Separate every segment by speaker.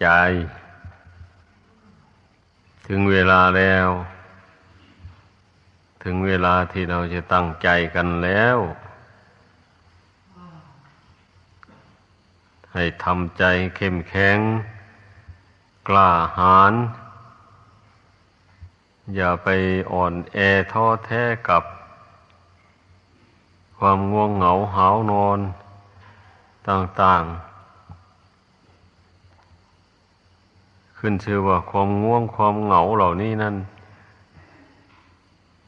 Speaker 1: ใจ ถึงเวลาแล้ว ถึงเวลาที่เราจะตั้งใจกันแล้ว ให้ทำใจเข้มแข็ง กล้าหาญอย่าไปอ่อนแอท้อแท้กับ ความง่วงเหงาหาวนอน ต่างๆ ขึ้นชื่อว่าความง่วงความเหงาเหล่านี้นั่น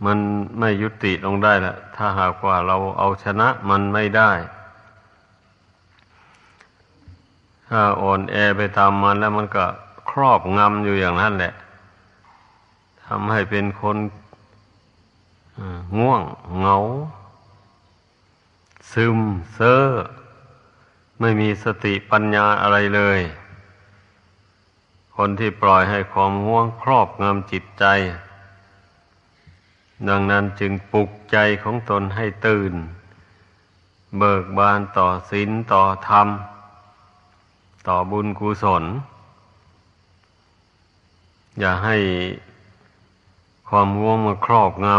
Speaker 1: มันไม่ยุติลงได้ละถ้าหากว่าเราเอาชนะมันไม่ได้ ถ้าอ่อนแอไปตามมันแล้วมันก็ครอบงำอยู่อย่างนั้นแหละทำให้เป็นคนง่วงเหงา ซึมเซ่อไม่มีสติปัญญาอะไรเลย คนที่ปล่อยให้ความง่วงครอบงำจิตใจ ดังนั้นจึงปลุกใจของตนให้ตื่น เบิกบานต่อศีลต่อธรรม ต่อบุญกุศล อย่าให้ความง่วงมาครอบงำ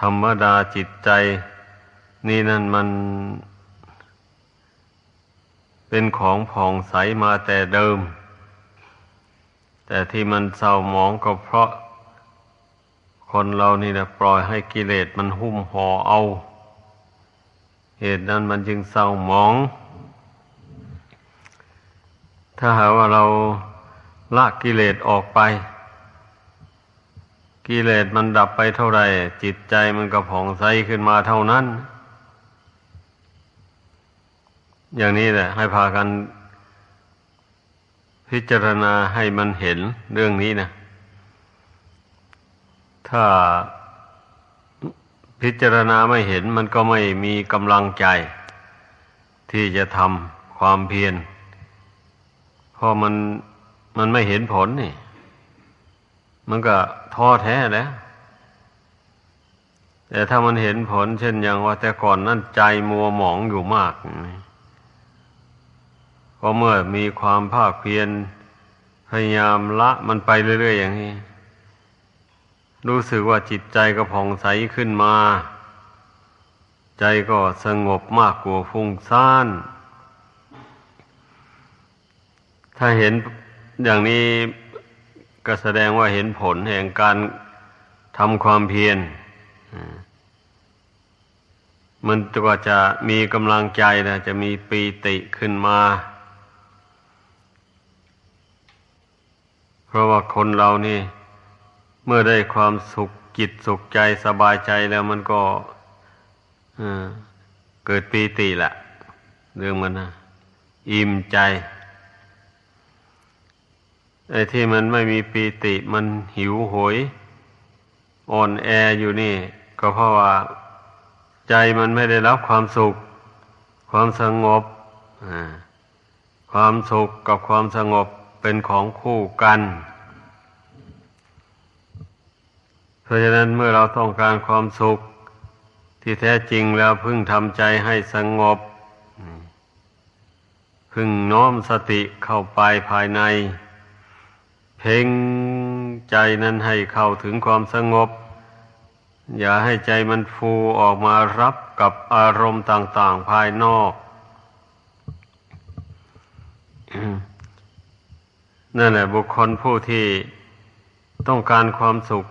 Speaker 1: ธรรมดาจิตใจ นี่นั่นมัน เป็นของผ่องใสมาแต่เดิม แต่ที่มันเศร้าหมองก็เพราะ คนเรานี่นะปล่อยให้กิเลสมันหุ้มห่อเอา เหตุนั้นมันจึงเศร้าหมอง ถ้าหากว่าเราละกิเลสออกไป กิเลสมันดับไปเท่าไหร่จิตใจมันก็ผ่องใสขึ้นมาเท่านั้น อย่างนี้แหละ ให้พากัน พิจารณาให้มันเห็นเรื่องนี้นะ ถ้าพิจารณาไม่เห็นมันก็ไม่มีกำลังใจ ที่จะทำความเพียรเพราะมันมันไม่เห็นผลนี่ มันก็ท้อแท้แล้ว แต่ถ้ามันเห็นผลเช่นอย่างว่าแต่ก่อนนั่นใจมัวหมองอยู่มากพ อเมื่อมีความภาคเพียรพยายามละมันไปเรื่อยๆอย่างนี้ รู้สึกว่าจิตใจก็ผ่องใสขึ้นมา ใจก็สงบมากกว่าฟุ้งซ่าน ถ้าเห็นอย่างนี้ก็แสดงว่าเห็นผลแห่งการทำความเพียรมันก็จะมีกำลังใจนะจะมีปีติขึ้นมา เพราะว่าคนเรานี่ เมื่อได้ความสุขจิตสุขใจสบายใจแล้วมันก็เกิดปีติแหละเรื่องมันนะอิ่มใจไอ้ที่มันไม่มีปีติมันหิวโหย อ่อนแออยู่นี่ ก็เพราะว่า ใจมันไม่ได้รับความสุข ความสงบความสุขกับความสงบ เป็นของคู่กัน เพราะฉะนั้นเมื่อเราต้องการความสุข ที่แท้จริงแล้วพึ่งทำใจให้สงบ พึ่งน้อมสติเข้าไปภายใน เพ่งใจนั้นให้เข้าถึงความสงบ อย่าให้ใจมันฟูออกมารับกับอารมณ์ต่าง ๆ ภายนอก นั่นแหละบุคคลผู้ที่ต้องการความสุข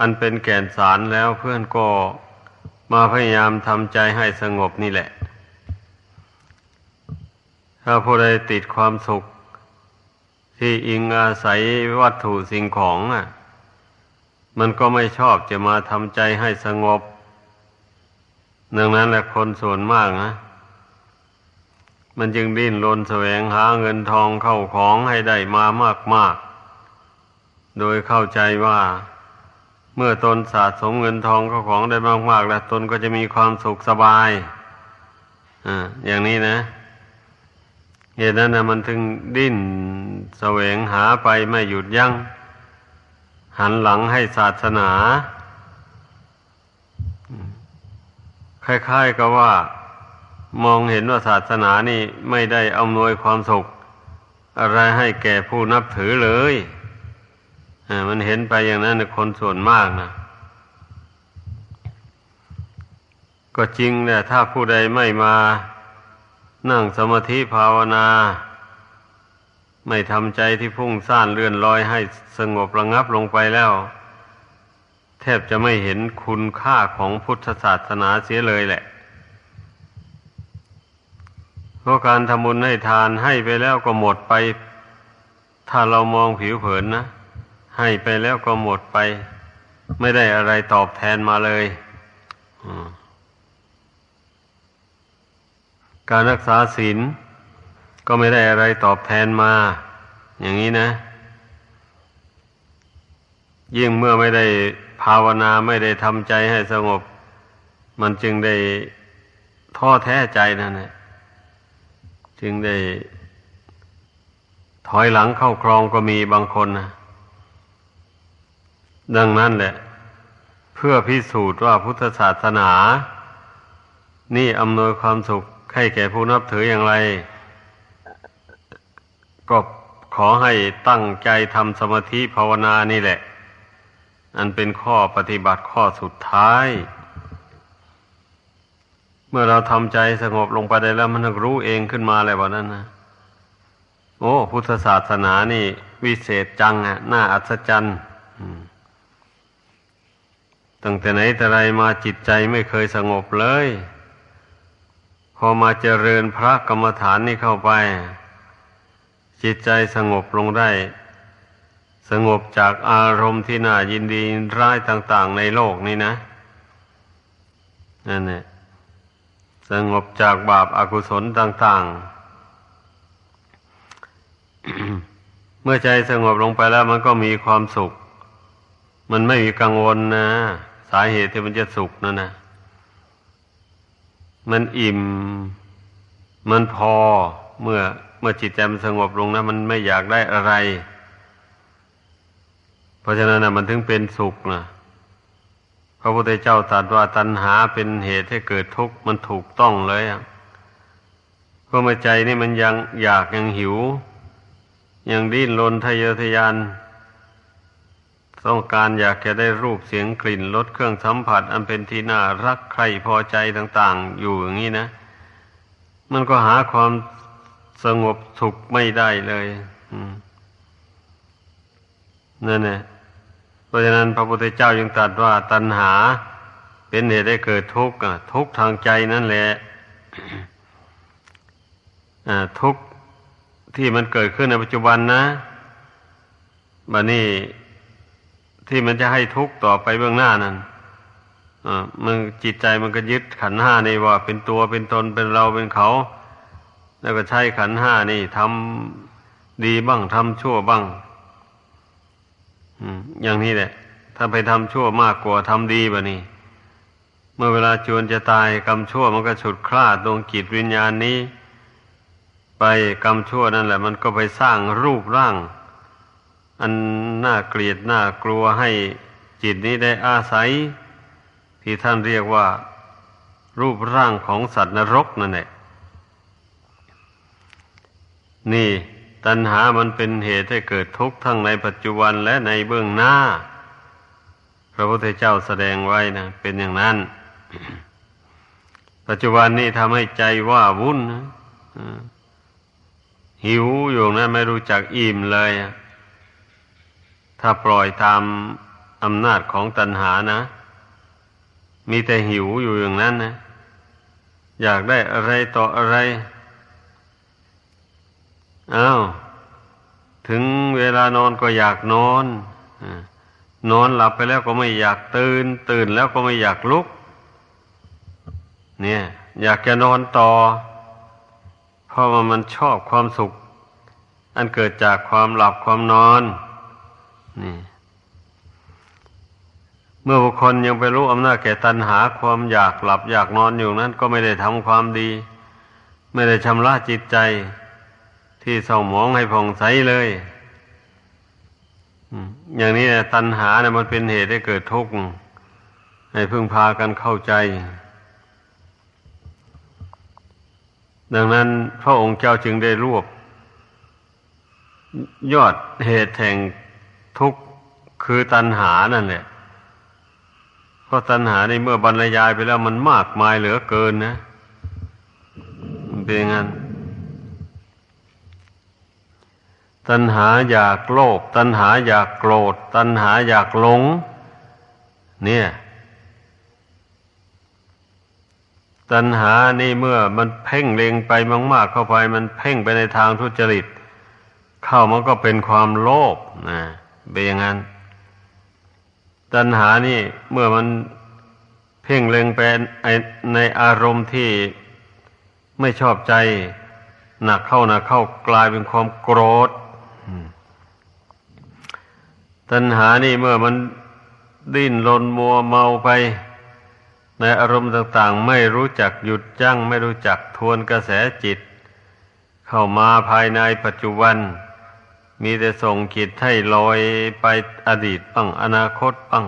Speaker 1: อันเป็นแก่นสารแล้วเพื่อนก็มาพยายามทำใจให้สงบนี่แหละ ถ้าผู้ใดติดความสุข ที่อิงอาศัยวัตถุสิ่งของอะ มันก็ไม่ชอบจะมาทำใจให้สงบ ดังนั้นแหละคนส่วนมากนะ มันจึงดิ้นรนแสวงหาเงินทองเข้าของให้ได้มามากมากโดยเข้าใจว่า เมื่อตนสะสมเงินทองเข้าของได้มากมากแล้วตนก็จะมีความสุขสบายอ่าอย่างนี้นะเหตุนั้นนะมันถึงดิ้นแสวงหาไปไม่หยุดยัง้ง หันหลังให้ศาสนา คล้ายๆกับว่า มองเห็นว่าศาสนานี่ไม่ได้อำนวยความสุข อะไรให้แก่ผู้นับถือเลยมันเห็นไปอย่างนั้นคนส่วนมากนะก็จริงแหละถ้าผู้ใดไม่มานั่งสมาธิภาวนา ไม่ทำใจที่พุ่งซ่านเลื่อนลอยให้สงบระงับลงไปแล้ว แทบจะไม่เห็นคุณค่าของพุทธศาสนาเสียเลยแหละ ราะการทำบุญให้ทานให้ไปแล้วก็หมดไป ถ้าเรามองผิวเผินนะ ให้ไปแล้วก็หมดไป ไม่ได้อะไรตอบแทนมาเลยการรักษาศีลก็ไม่ได้อะไรตอบแทนมา อย่างนี้นะ ยิ่งเมื่อไม่ได้ภาวนาไม่ได้ทำใจให้สงบ มันจึงได้ท้อแท้ใจนั่นแหละ จึงได้ ถอยหลังเข้าครองก็มีบางคนนะดังนั้นแหละ เพื่อพิสูจน์ว่าพุทธศาสนา นี่อำนวยความสุขให้แก่ผู้นับถืออย่างไร ก็ขอให้ตั้งใจทำสมาธิภาวนานี่แหละ อันเป็นข้อปฏิบัติข้อสุดท้าย เมื่อเราทำใจสงบลงไปได้แล้วมันรู้เองขึ้นมาอะไรแบบนั้นนะโอ้ พุทธศาสนานี่ วิเศษจังอะน่าอัศจรรย์ตั้งแต่ไหนแต่ไรมาจิตใจไม่เคยสงบเลย พอมาเจริญพระกรรมฐานนี่เข้าไป จิตใจสงบลงได้ สงบจากอารมณ์ที่น่ายินดีร้ายต่าง ๆ ในโลกนี้นะนั่นแหละ สงบจากบาปอากุศลต่างๆ เมื่อใจสงบลงไปแล้วมันก็มีความสุข มันไม่มีกังวลนะ สาเหตุที่มันจะสุขนั่นนะ มันอิ่ม มันพอ เมื่อเมื่อจิตใจมันสงบลงนะมันไม่อยากได้อะไร เพราะฉะนั้นนะมันถึงเป็นสุขนะ พระพุทธเจ้าตรัสว่าตัณหาเป็นเหตุให้เกิดทุกข์มันถูกต้องเลยอะเพราะเมื่อใจนี่มันยังอยากยังหิว ยังดิ้นรนทะเยอทะยานต้องการอยากจะได้รูปเสียงกลิ่นรสเครื่องสัมผัส อันเป็นที่น่ารักใครพอใจต่าง ๆ อยู่อย่างนี้นะ มันก็หาความสงบสุขไม่ได้เลยนั่นแหละ เพราะฉะนั้นพระพุทธเจ้ายังตรัสว่าตัณหา เป็นเหตุให้เกิดทุกข์ทุกข์ทางใจนั่นแหละทุกข์ที่มันเกิดขึ้นในปัจจุบันนะบัดนี้ที่มันจะให้ทุกข์ต่อไปเบื้องหน้านั้นมันจิตใจมันก็ยึดขันห้านี่ว่า เป็นตัวเป็นตนเป็นเราเป็นเขา แล้วก็ใช้ขันห้านี่ทำดีบ้างทำชั่วบ้าง อย่างนี้แหละ ถ้าไปทำชั่วมากกว่าทำดีบะนี่ เมื่อเวลาจวนจะตายกรรมชั่วมันก็ฉุดคลาดดวงจิตวิญญาณนี้ ไปกรรมชั่วนั่นแหละ มันก็ไปสร้างรูปร่าง อันน่าเกลียดน่ากลัวให้จิตนี้ได้อาศัย ที่ท่านเรียกว่า รูปร่างของสัตว์นรกนั่นแหละนี่ ตัณหามันเป็นเหตุให้เกิดทุกข์ทั้งในปัจจุบันและในเบื้องหน้า พระพุทธเจ้าแสดงไว้นะเป็นอย่างนั้น ปัจจุบันนี้ทำให้ใจว่าวุ่นหิวอยู่นะไม่รู้จักอิ่มเลย ถ้าปล่อยตามอำนาจของตัณหานะ มีแต่หิวอยู่อย่างนั้นนะ อยากได้อะไรต่ออะไร อ้าว ถึงเวลานอนก็อยากนอนนอนหลับไปแล้วก็ไม่อยากตื่น ตื่นแล้วก็ไม่อยากลุก เนี่ย อยากจะนอนต่อ เพราะว่ามันชอบความสุข อันเกิดจากความหลับความนอน นี่ เมื่อบุคคลยังไปรู้อำนาจแก่ตัณหาความอยากหลับอยากนอนอยู่นั้น ก็ไม่ได้ทำความดี ไม่ได้ชำระจิตใจ ที่เศร้าหมองให้ผ่องใสเลยอย่างนี้ตัณหาเนี่ยมันเป็นเหตุให้เกิดทุกข์ให้พึ่งพากันเข้าใจ ดังนั้นพระองค์เจ้าจึงได้รวบ ยอดเหตุแห่งทุกข์คือตัณหานั่นแหละเพราะตัณหาในเมื่อบรรยายไปแล้วมันมากมายเหลือเกินนะเป็นงั้น ตัณหาอยากโลภตัณหาอยากโกรธ ตัณหาอยากหลง เนี่ย ตัณหานี่เมื่อมันเพ่งเล็งไปมาก ๆ เข้าไป มันเพ่งไปในทางทุจริต เข้ามันก็เป็นความโลภนะเป็นอย่างนั้น ตัณหานี่เมื่อมันเพ่งเล็งไปในอารมณ์ที่ไม่ชอบใจหนักเข้าหนักเข้ากลายเป็นความโกรธ ตัณหานี่เมื่อมันดิ้นรนมัวเมาไป ในอารมณ์ต่างๆ ไม่รู้จักหยุดยั้งไม่รู้จักทวนกระแสจิต เข้ามาภายในปัจจุบัน มีแต่ส่งจิตให้ลอยไปอดีตบ้างอนาคตบ้าง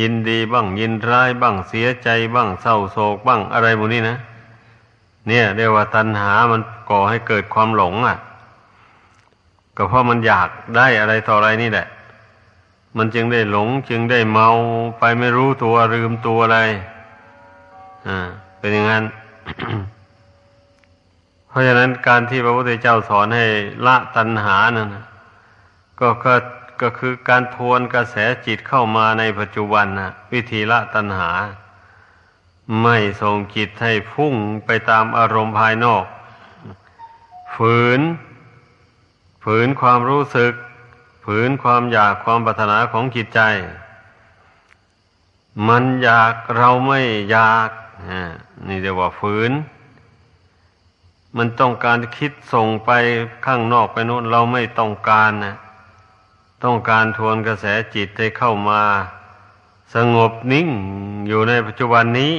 Speaker 1: ยินดีบ้างยินร้ายบ้างเสียใจบ้างเศร้าโศกบ้างอะไรพวกนี้นะ เนี่ยเรียกว่าตัณหามันก่อให้เกิดความหลงอะ ก็เพราะมันอยากได้อะไรต่ออะไรนี่แหละ มันจึงได้หลงจึงได้เมาไปไม่รู้ตัวลืมตัวอะไร อ่า เป็นอย่างนั้น เพราะฉะนั้นการที่พระพุทธเจ้าสอนให้ละตัณหานั่นก็ก็ก็คือการทวนกระแสจิตเข้ามาในปัจจุบันนะวิธีละตัณหา ไม่ส่งจิตให้พุ่งไปตามอารมณ์ภายนอก ฝืน ฝืนความรู้สึก ฝืนความอยากความปรารถนาของจิตใจ มันอยากเราไม่อยากนี่เรียกว่าฝืน มันต้องการคิดส่งไปข้างนอกไปโน้นเราไม่ต้องการนะต้องการทวนกระแสจิตให้เข้ามา สงบนิ่งอยู่ในปัจจุบันนี้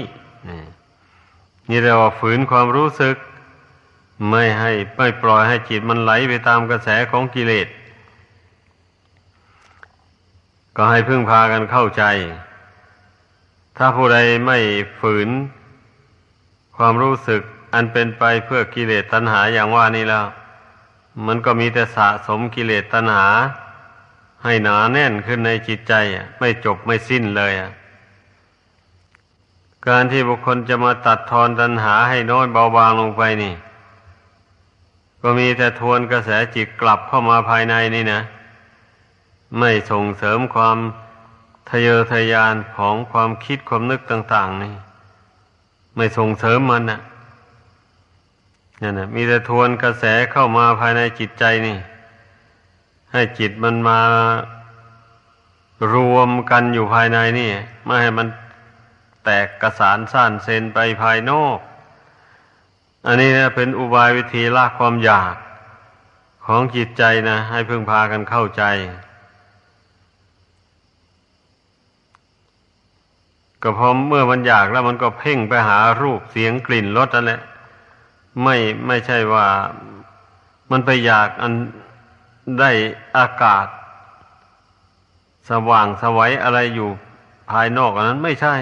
Speaker 1: นี่เรียกว่าฝืนความรู้สึก ไม่ให้ไม่ปล่อยให้จิตมันไหลไปตามกระแสของกิเลส ก็ให้พึ่งพากันเข้าใจ ถ้าผู้ใดไม่ฝืน ความรู้สึกอันเป็นไปเพื่อกิเลสตัณหาอย่างว่านี้แล้ว มันก็มีแต่สะสมกิเลสตัณหา ให้หนาแน่นขึ้นในจิตใจไม่จบไม่สิ้นเลยการที่บุคคลจะมาตัดทอนตัณหาให้น้อยเบาบางลงไปนี่ ก็มีแต่ทวนกระแสจิตกลับเข้ามาภายในนี่นะ ไม่ส่งเสริมความทะเยอทะยานของความคิดความนึกต่าง ๆ นี่ ไม่ส่งเสริมมันนะนั่นนะมีแต่ทวนกระแสเข้ามาภายในจิตใจนี่ ให้จิตมันมารวมกันอยู่ภายในนี่ไม่ให้มันแตกกระสานซ่านเซนไปภายนอก อันนี้นะเป็นอุบายวิธีละความอยากของจิตใจนะ ให้พึงพากันเข้าใจ ก็พอเมื่อมันอยากแล้วมันก็เพ่งไปหารูปเสียงกลิ่นรสนั่นแหละ ไม่ไม่ใช่ว่ามันไปอยากอันได้อากาศ สว่างสวัยอะไรอยู่ภายนอกอันนั้นไม่ใช่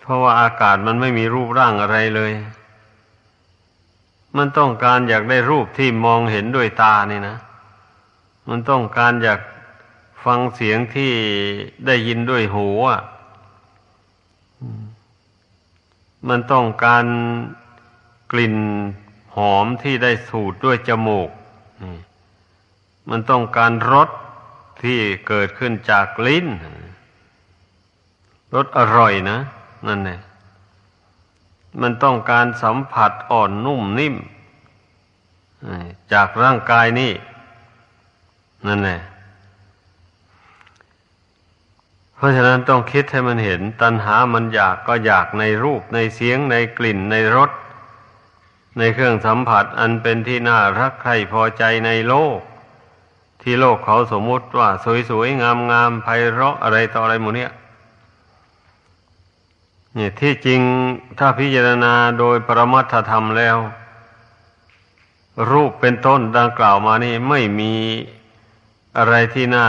Speaker 1: เพราะว่าอากาศมันไม่มีรูปร่างอะไรเลย มันต้องการอยากได้รูปที่มองเห็นด้วยตานี่นะ มันต้องการอยากฟังเสียงที่ได้ยินด้วยหูอะมันต้องการกลิ่นหอมที่ได้สูดด้วยจมูก มันต้องการรสที่เกิดขึ้นจากลิ้น รสอร่อยนะ นั่นแหละมันต้องการสัมผัสอ่อนนุ่มนิ่มจากร่างกายนี่นั่นแหละเพราะฉะนั้นต้องคิดให้มันเห็น ตัณหามันอยากก็อยากในรูปในเสียงในกลิ่นในรสในเครื่องสัมผัสอันเป็นที่น่ารักใครพอใจในโลก ที่โลกเขาสมมุติว่าสวยๆงามๆไพเราะอะไรต่ออะไรหมดเนี้ย นี่ที่จริงถ้าพิจารณาโดยปรมัตถธรรมแล้ว รูปเป็นต้นดังกล่าวมานี่ไม่มีอะไรที่น่า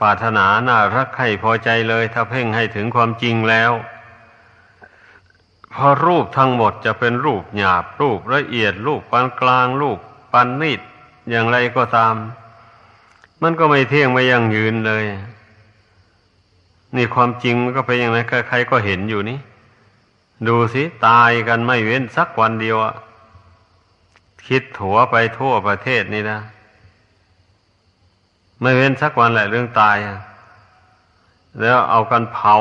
Speaker 1: ปรารถนาน่ารักใครพอใจเลย ถ้าเพ่งให้ถึงความจริงแล้วพเพราะรูปทั้งหมดจะเป็นรูปหยาบรูปละเอียด รูปปานกลางรูปปานนิดอย่างไรก็ตาม มันก็ไม่เที่ยงไม่ยั่งยืนเลย นี่ความจริงมันก็เป็นอย่างไรใครๆก็เห็นอยู่นี่ ดูสิตายกันไม่เว้นสักวันเดียวอะคิดถัวไปทั่วประเทศนี่นะ ไม่เว้นสักวันแหละเรื่องตายอะแล้วเอากันเผา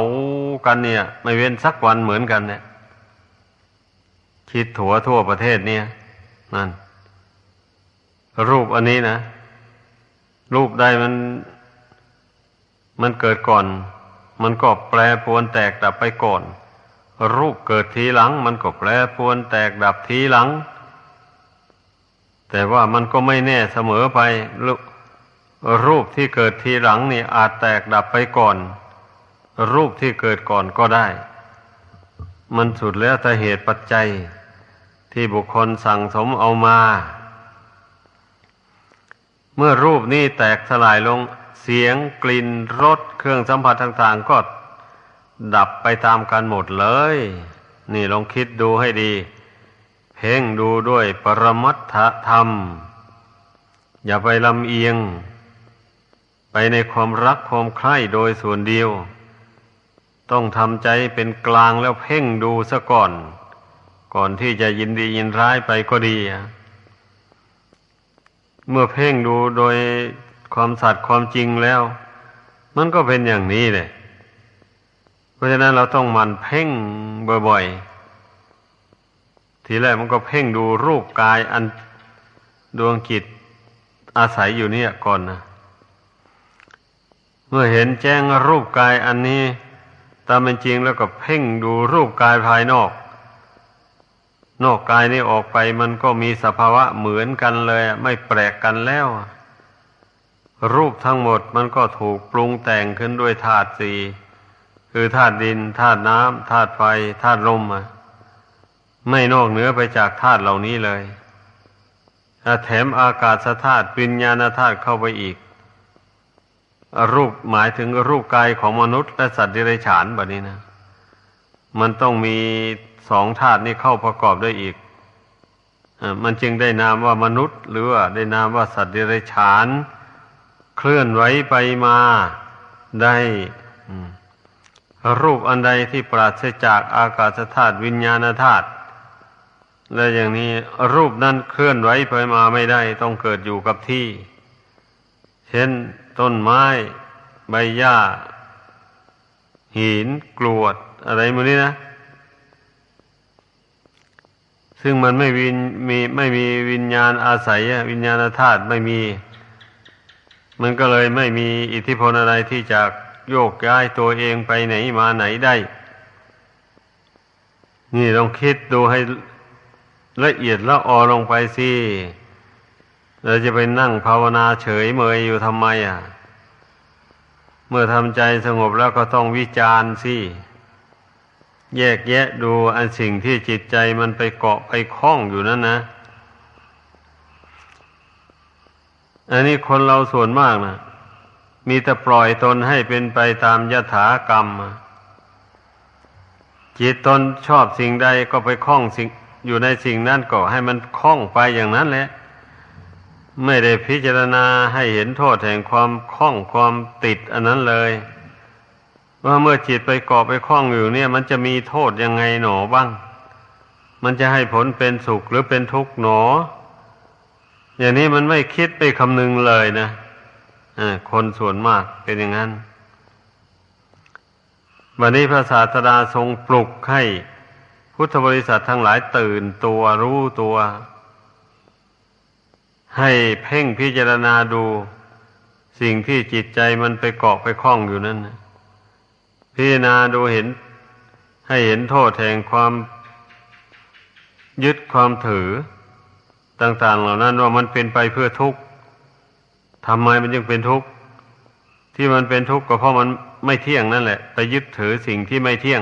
Speaker 1: กันเนี่ย ไม่เว้นสักวันเหมือนกันเนี่ย คิดถัวทั่วประเทศเนี่ยนั่น รูปอันนี้นะ รูปใดมัน มันเกิดก่อน มันก็แปรปวนแตกดับไปก่อน รูปเกิดทีหลัง มันก็แปรปวนแตกดับทีหลัง แต่ว่ามันก็ไม่แน่เสมอไป รูปที่เกิดทีหลังนี่อาจแตกดับไปก่อน รูปที่เกิดก่อนก็ได้ มันสุดแล้วแต่เหตุปัจจัย ที่บุคคลสั่งสมเอามา เมื่อรูปนี้แตกสลายลง เสียงกลิ่นรสเครื่องสัมผัสต่างๆ ก็ดับไปตามกันหมดเลย นี่ลองคิดดูให้ดี เพ่งดูด้วยปรมัตถธรรม อย่าไปลำเอียง ไปในความรักความใคร่โดยส่วนเดียว ต้องทำใจเป็นกลางแล้วเพ่งดูซะก่อน ก่อนที่จะยินดียินร้ายไปก็ดี เมื่อเพ่งดูโดย ความสัตย์ความจริงแล้ว มันก็เป็นอย่างนี้เลยเพราะฉะนั้นเราต้องมันเพ่งบ่อยๆ ทีแรกมันก็เพ่งดูรูปกายอันดวงจิตอาศัยอยู่เนี่ยก่อนนะเมื่อเห็นแจ้งรูปกายอันนี้ ตามเป็นจริงแล้วก็เพ่งดูรูปกายภายนอก นอกกายนี้ออกไปมันก็มีสภาวะเหมือนกันเลย ไม่แปลกกันแล้ว รูปทั้งหมดมันก็ถูกปรุงแต่งขึ้นด้วยธาตุสี่คือธาตุดินธาตุน้ำธาตุไฟธาตุลมไม่นอกเหนือไปจากธาตุเหล่านี้เลยแถมอากาศธาตุปิญญาณธาตุเข้าไปอีก รูปหมายถึงรูปกายของมนุษย์ และสัตว์ดิเรกชันแบบนี้นะ มันต้องมีสองธาตุนี้เข้าประกอบด้วยอีกอมันจึงได้นามว่ามนุษย์ หรือว่าได้นามว่าสัตว์ดิเรกชัน เคลื่อนไหวไปมาได้รูปอันใดที่ปราศจากอากาศธาตุวิญญาณธาตุและอย่างนี้รูปนั้นเคลื่อนไหวไปมาไม่ได้ ต้องเกิดอยู่กับที่ เช่นต้นไม้ใบหญ้า หินกรวด อะไรมือนี้นะ ซึ่งมันไม่วินมีไม่มีวิญญาณอาศัยวิญญาณธาตุไม่มี มันก็เลยไม่มีอิทธิพลอะไรที่จะโยกย้ายตัวเองไปไหนมาไหนได้ นี่ลองคิดดูให้ละเอียดละออลงไปสิเราจะไปนั่งภาวนาเฉยเมยอยู่ทำไมอะ เมื่อทำใจสงบแล้วก็ต้องวิจารณ์สิ แยกแยะดูอันสิ่งที่จิตใจมันไปเกาะไปคล้องอยู่นั่นนะ อันนี้คนเราส่วนมากนะมีแต่ปล่อยตนให้เป็นไปตามยถากรรม จิตตนชอบสิ่งใดก็ไปคล้องสิ่งอยู่ในสิ่งนั้นก็ให้มันคล้องไปอย่างนั้นแหละ ไม่ได้พิจารณาให้เห็นโทษแห่งความคล้องความติดอันนั้นเลย ว่าเมื่อจิตไปเกาะไปคล้องอยู่เนี่ย มันจะมีโทษยังไงหนอบ้าง มันจะให้ผลเป็นสุขหรือเป็นทุกข์หนอ อย่างนี้มันไม่คิดไปคำนึงเลยนะคนส่วนมากเป็นอย่างนั้น วันนี้พระศาสดาทรงปลุกให้พุทธบริษัททั้งหลายตื่นตัวรู้ตัว ให้เพ่งพิจารณาดู สิ่งที่จิตใจมันไปเกาะไปคล้องอยู่นั้นพิจารณาดูเห็น ให้เห็นโทษแห่งความยึดความถือ ต่าง ๆ เหล่านั้นว่ามันเป็นไปเพื่อทุกข์ทำไมมันจึงเป็นทุกข์ที่มันเป็นทุกข์ก็เพราะมันไม่เที่ยงนั่นแหละ ไปยึดถือสิ่งที่ไม่เที่ยง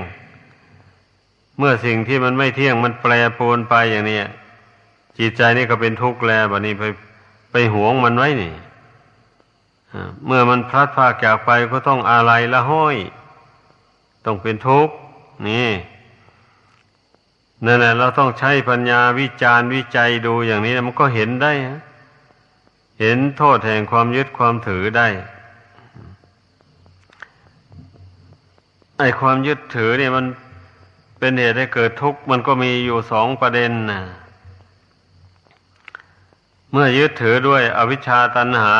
Speaker 1: เมื่อสิ่งที่มันไม่เที่ยงมันแปรปรวนไปอย่างนี้จิตใจนี่ก็เป็นทุกข์แล้วบัดนี้ไปไปหวงมันไว้นี่เมื่อมันพลัดพรากจากไปก็ต้องอะไรละห้อย ต้องเป็นทุกข์นี่ นั่นแหละเราต้องใช้ปัญญาวิจารณ์วิจัยดูอย่างนี้มันก็เห็นได้เห็นโทษแห่งความยึดความถือได้ไอความยึดถือเนี่ยมันเป็นเหตุให้เกิดทุกข์มันก็มีอยู่สองประเด็นนะเมื่อยึดถือด้วยอวิชชาตันหา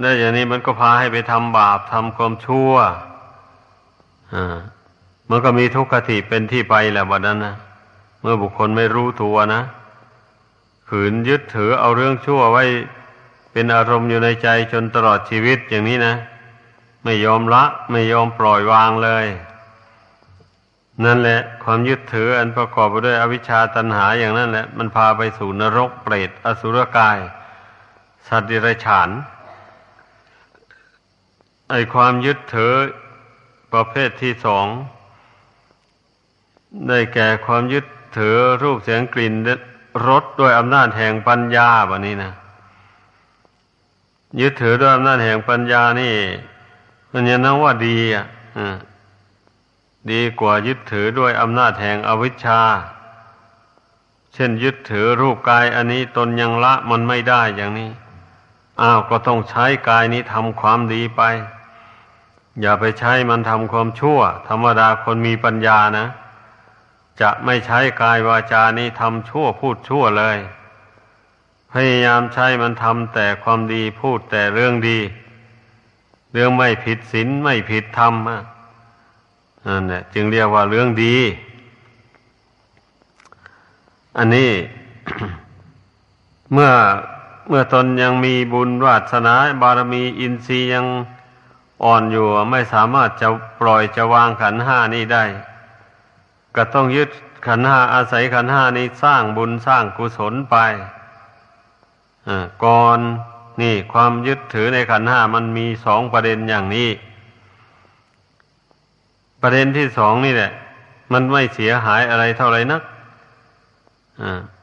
Speaker 1: ได้อย่างนี้มันก็พาให้ไปทำบาปทำความชั่วอ่า มันก็มีทุกขติเป็นที่ไปแหละวันนั้นนะเมื่อบุคคลไม่รู้ตัวนะขืนยึดถือเอาเรื่องชั่วไว้เป็นอารมณ์อยู่ในใจจนตลอดชีวิตอย่างนี้นะ ไม่ยอมละไม่ยอมปล่อยวางเลย นั่นแหละ ความยึดถืออันประกอบไปด้วยอวิชชาตัณหาอย่างนั้นแหละ มันพาไปสู่นรกเปรตอสุรกาย สัตว์ดิรฉานไอความยึดถือประเภทที่สอง ได้แก่ความยึดถือรูปเสียงกลิ่นรสด้วยอำนาจแห่งปัญญาแบบนี้นะยึดถือด้วยอำนาจแห่งปัญญานี่ มันยังนับว่าดีอะดีกว่ายึดถือด้วยอำนาจแห่งอวิชชา เช่นยึดถือรูปกายอันนี้ตนยังละมันไม่ได้อย่างนี้ อ้าวก็ต้องใช้กายนี้ทำความดีไป อย่าไปใช้มันทำความชั่ว ธรรมดาคนมีปัญญานะ จะไม่ใช้กายวาจานี้ทำชั่วพูดชั่วเลย พยายามใช้มันทำแต่ความดีพูดแต่เรื่องดี เรื่องไม่ผิดศีลไม่ผิดธรรมนั่นแหละจึงเรียกว่าเรื่องดี อันนี้ เมื่อเมื่อตนยังมีบุญวาสนาบารมีอินทรีย์ยังอ่อนอยู่ ไม่สามารถจะปล่อยจะวางขันห้านี้ได้ ก็ต้องยึดขันห้าอาศัยขันห้านี้สร้างบุญสร้างกุศลไปก่อนนี่ความยึดถือในขันห้ามันมีสองประเด็นอย่างนี้ ประเด็นที่สองนี่แหละ มันไม่เสียหายอะไรเท่าไรนัก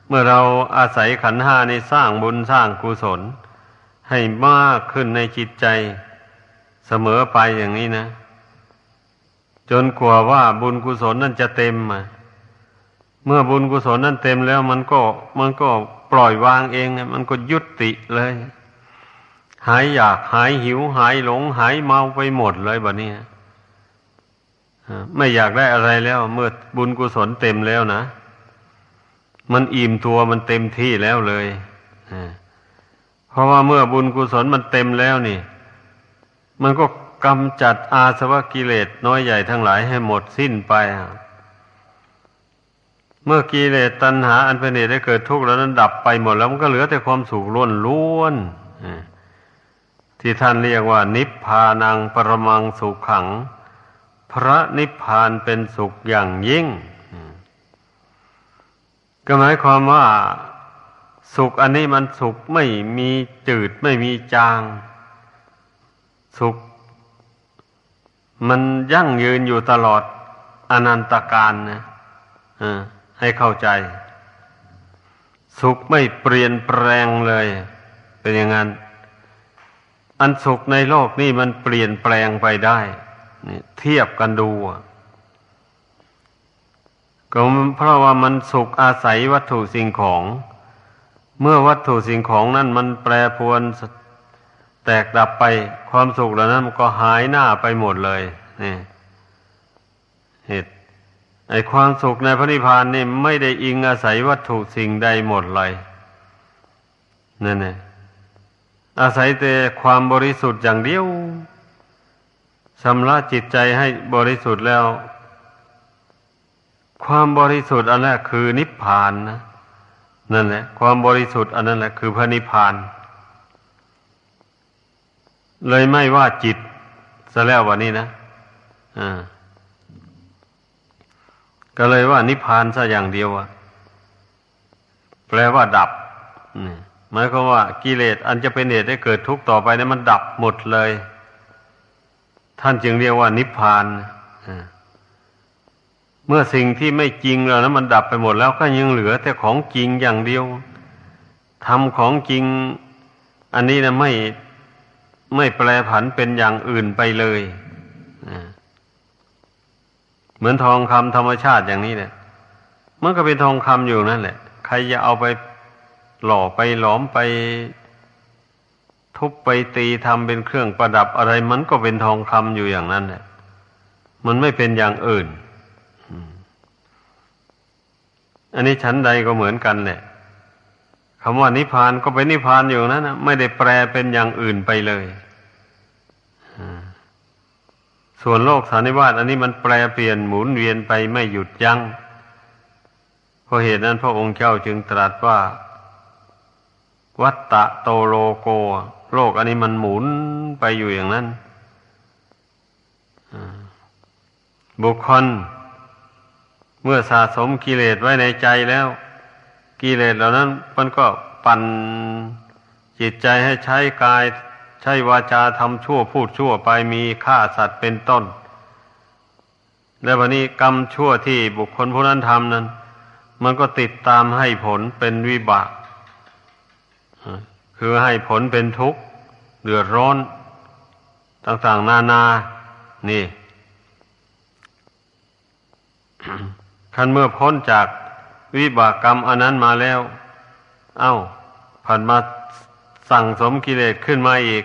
Speaker 1: เมื่อเราอาศัยขันห้าในสร้างบุญสร้างกุศล ให้มากขึ้นในจิตใจเสมอไปอย่างนี้นะ จนกลัวว่าบุญกุศลนั่นจะเต็มมาเมื่อบุญกุศลนั่นเต็มแล้ว มันก็มันก็ปล่อยวางเองมันก็ยุติเลย หายอยากหายหิวหายหลง หายเมาไปหมดเลยแบบนี้ไม่อยากได้อะไรแล้ว เมื่อบุญกุศลเต็มแล้วนะ มันอิ่มตัวมันเต็มที่แล้วเลยเพราะว่าเมื่อบุญกุศลมันเต็มแล้วนี่ มันก็ กำจัดอาสวะกิเลสน้อยใหญ่ทั้งหลายให้หมดสิ้นไป เมื่อกิเลสตัณหาอันเป็นเหตุได้เกิดทุกข์แล้วนั้นดับไปหมดแล้วมันก็เหลือแต่ความสุขล้วนล้วนที่ท่านเรียกว่า นิพพานังปรมังสุขขัง พระนิพพานเป็นสุขอย่างยิ่งก็หมายความว่าสุขอันนี้มันสุขไม่มีจืดไม่มีจาง สุข มันยั่งยืนอยู่ตลอดอนันตการนะให้เข้าใจ สุขไม่เปลี่ยนแปลงเลย เป็นอย่างนั้น อันสุขในโลกนี่มันเปลี่ยนแปลงไปได้เทียบกันดูก็เพราะว่ามันสุขอาศัยวัตถุสิ่งของ เมื่อวัตถุสิ่งของนั้นมันแปรปรวน แตกดับไปความสุขเหล่านั้นมันก็หายหน้าไปหมดเลยนี่เหตุไอความสุขในพระนิพพานนี่ไม่ได้อิงอาศัยวัตถุสิ่งใดหมดเลยนั่นเองอาศัยแต่ความบริสุทธิ์อย่างเดียวชำระจิตใจให้บริสุทธิ์แล้ว ความบริสุทธิ์อันแรกคือนิพพานนะนั่นแหละความบริสุทธิ์อันนั้นแหละคือพระนิพพาน เลยไม่ว่าจิตซะแล้ววันนี้นะอ่าก็เลยว่านิพพานซะอย่างเดียวอะแปลว่าดับหมายความว่ากิเลสอันจะเป็นเหตุให้เกิดทุกข์ต่อไปนี่มันดับหมดเลย ท่านจึงเรียกว่านิพพานอ่าเมื่อสิ่งที่ไม่จริงแล้วนะมันดับไปหมดแล้วก็ยังเหลือ แต่ของจริงอย่างเดียวทำของจริง อันนี้นะไม่ ไม่แปลผันเป็นอย่างอื่นไปเลยเหมือนทองคำธรรมชาติอย่างนี้เนี่ยมันก็เป็นทองคำอยู่นั่นแหละ ใครจะเอาไปหล่อไปหลอมไป ทุบไปตีทำเป็นเครื่องประดับอะไร มันก็เป็นทองคำอยู่อย่างนั้นแหละมันไม่เป็นอย่างอื่น อันนี้ชั้นใดก็เหมือนกันแหละ คำว่านิพพานก็เป็นนิพพานอยู่นั้นนะไม่ได้แปลเป็นอย่างอื่นไปเลยส่วนโลกสันนิวาตอันนี้มันแปลเปลี่ยนหมุนเวียนไปไม่หยุดยัง้งเพราะเหตุนั้นพระองค์เจ้าจึงตรัสว่า วัตตะโตโลโก โลกอันนี้มันหมุนไปอยู่อย่างนั้นบุคคล เมื่อสะสมกิเลสไว้ในใจแล้ว กิเลสเหล่านั้น มันก็ปั่นจิตใจให้ใช้กาย ใช้วาจาทำชั่วพูดชั่วไปมีฆ่าสัตว์เป็นต้น และวันนี้กรรมชั่วที่บุคคลผู้นั้นทำนั้น มันก็ติดตามให้ผลเป็นวิบาก คือให้ผลเป็นทุกข์เดือดร้อนต่างๆ นานา นี่ คันเมื่อพ้นจาก วิบากกรรมอันนั้นมาแล้ว เอา้าผ่านมาสั่งสมกิเลสขึ้นมาอีก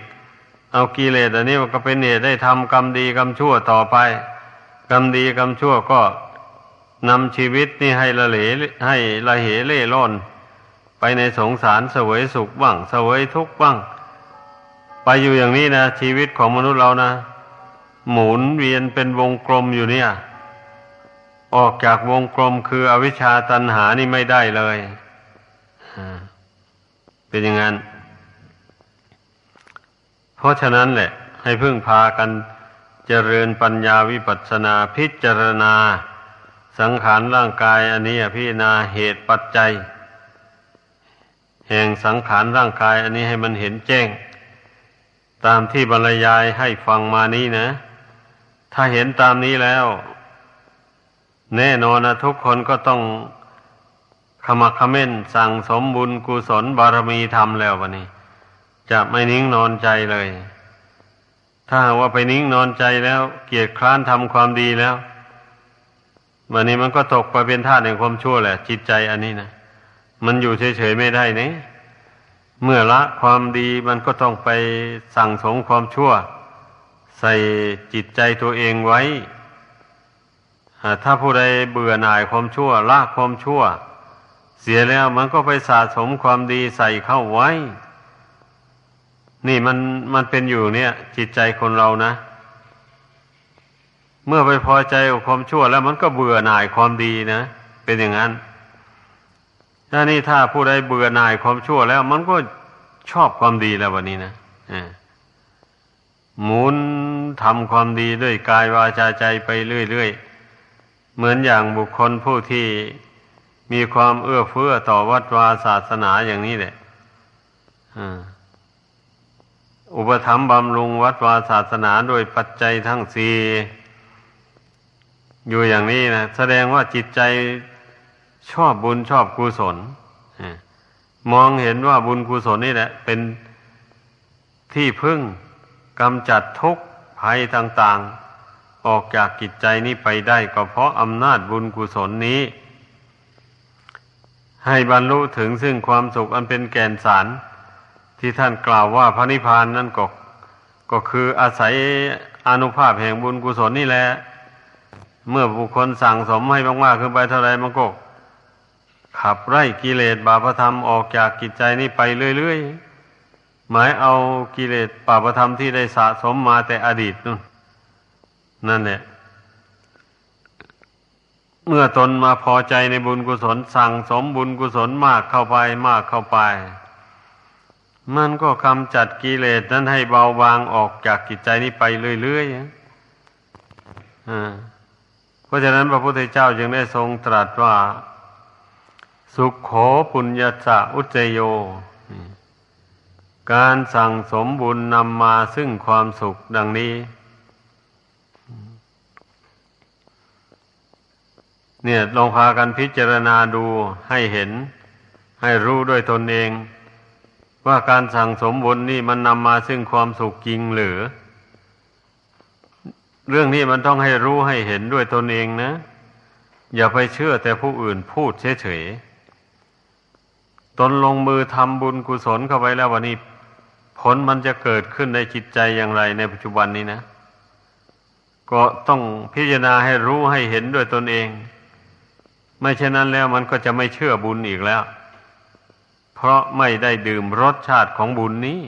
Speaker 1: เอากิเลสอันนี้มันก็เป็นเหตุได้ทำกรรมดีกรรมชั่วต่อไป กรรมดีกรรมชั่วก็นำชีวิตนี่ให้ละเหลให้ละเหเล่ร่อนไปในสงสารเสวยสุขบ้างเสวยทุกข์บ้าง ไปอยู่อย่างนี้นะชีวิตของมนุษย์เรานะ หมุนเวียนเป็นวงกลมอยู่เนี่ย ออกจากวงกลมคืออวิชชาตันหานี่ไม่ได้เลยเป็นอย่างนั้น เพราะฉะนั้นแหละ ให้พึ่งพากันเจริญปัญญาวิปัสสนาพิจารณา สังขารร่างกายอันนี้พิจารณาเหตุปัจจัย แห่งสังขารร่างกายอันนี้ให้มันเห็นแจ้ง ตามที่บรรยายให้ฟังมานี้นะ ถ้าเห็นตามนี้แล้ว แน่นอนนะทุกคนก็ต้องขมักขม้นสั่งสมบุญกุศลบารมีทำแล้ววันนี้จะไม่นิ่งนอนใจเลย ถ้าว่าไปนิ่งนอนใจแล้ว เกียรติคร้านทำความดีแล้ววันนี้มันก็ตกไปเป็นท่าแห่งความชั่วแหละ จิตใจอันนี้นะมันอยู่เฉยๆไม่ได้เนี่ยเมื่อละความดีมันก็ต้องไปสั่งสมความชั่ว ใส่จิตใจตัวเองไว้ ถ้าผู้ใดเบื่อหน่ายความชั่วละความชั่ว เสียแล้วมันก็ไปสะสมความดีใส่เข้าไว้ นี่มันมันเป็นอยู่เนี่ย จิตใจคนเรานะ เมื่อไปพอใจกับความชั่วแล้วมันก็เบื่อหน่ายความดีนะเป็นอย่างนั้นถ้านี่ถ้าผู้ใดเบื่อหน่ายความชั่วแล้ว มันก็ชอบความดีแล้ววันนี้นะหมุนทำความดีด้วยกายวาจาใจไปเรื่อยๆ เหมือนอย่างบุคคลผู้ที่มีความเอื้อเฟื้อต่อวัดวาศาสนาอย่างนี้แหละอุปธรรมบำรุงวัดวาศาสนาโดยปัจจัยทั้งสี่อยู่อย่างนี้นะแสดงว่าจิตใจชอบบุญชอบกุศลมองเห็นว่าบุญกุศลนี่แหละ เป็นที่พึ่งกำจัดทุกข์ภัยต่าง ๆ ออกจากกิจใจนี้ไปได้ก็เพราะอำนาจบุญกุศลนี้ ให้บรรลุถึงซึ่งความสุขอันเป็นแก่นสาร ที่ท่านกล่าวว่าพระนิพพานนั่นก็ก็คืออาศัยอนุภาพแห่งบุญกุศลนี่แหละ เมื่อบุคคลสั่งสมให้มากๆขึ้นไปเท่าไรมันก็ขับไล่กิเลสบาปธรรมออกจากกิจใจนี้ไปเรื่อยๆ หมายเอากิเลสบาปธรรมที่ได้สะสมมาแต่อดีตนู่น นั่นแหละเมื่อตนมาพอใจในบุญกุศลสั่งสมบุญกุศลมากเข้าไปมากเข้าไป มันก็กำจัดกิเลสนั้นให้เบาบางออกจากกิจใจนี้ไปเรื่อยๆเพราะฉะนั้นพระพุทธเจ้าจึงได้ทรงตรัสว่า สุขโขปุญญาสะอุจโย การสั่งสมบุญนำมาซึ่งความสุขดังนี้ เนี่ยลองพากันพิจารณาดูให้เห็น ให้รู้ด้วยตนเอง ว่าการสั่งสมบุญนี่มันนำมาซึ่งความสุขจริงหรือ เรื่องนี้มันต้องให้รู้ให้เห็นด้วยตนเองนะ อย่าไปเชื่อแต่ผู้อื่นพูดเฉยๆตนลงมือทำบุญกุศลเข้าไปแล้ววันนี้ ผลมันจะเกิดขึ้นในจิตใจอย่างไรในปัจจุบันนี้นะ ก็ต้องพิจารณาให้รู้ให้เห็นด้วยตนเอง ไม่เช่นนั้นแล้วมันก็จะไม่เชื่อบุญอีกแล้ว เพราะไม่ได้ดื่มรสชาติของบุญนี้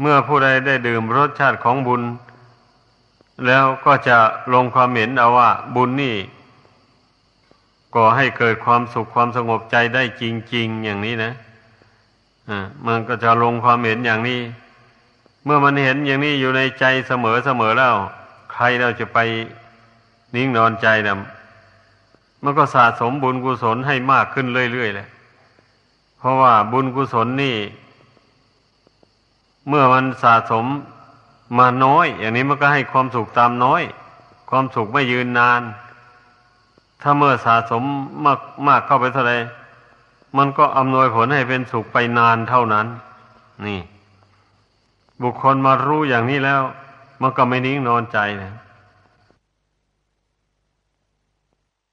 Speaker 1: เมื่อผู้ใดได้ดื่มรสชาติของบุญ แล้วก็จะลงความเห็นเอาว่า บุญนี่ก่อให้เกิดความสุขความสงบใจได้จริง ๆ อย่างนี้นะอ่ามันก็จะลงความเห็นอย่างนี้ เมื่อมันเห็นอย่างนี้อยู่ในใจเสมอเสมอแล้ว ใครเราจะไปนิ่งนอนใจนะ มันก็สะสมบุญกุศลให้มากขึ้นเรื่อยๆเลยเพราะว่าบุญกุศลนี่ เมื่อมันสะสมมาน้อย อย่างนี้มันก็ให้ความสุขตามน้อย ความสุขไม่ยืนนาน ถ้าเมื่อสะสมมากมากเข้าไปเท่าไรมันก็อำนวยผลให้เป็นสุขไปนานเท่านั้น นี่ บุคคลมารู้อย่างนี้แล้ว มันก็ไม่นิ่งนอนใจนะ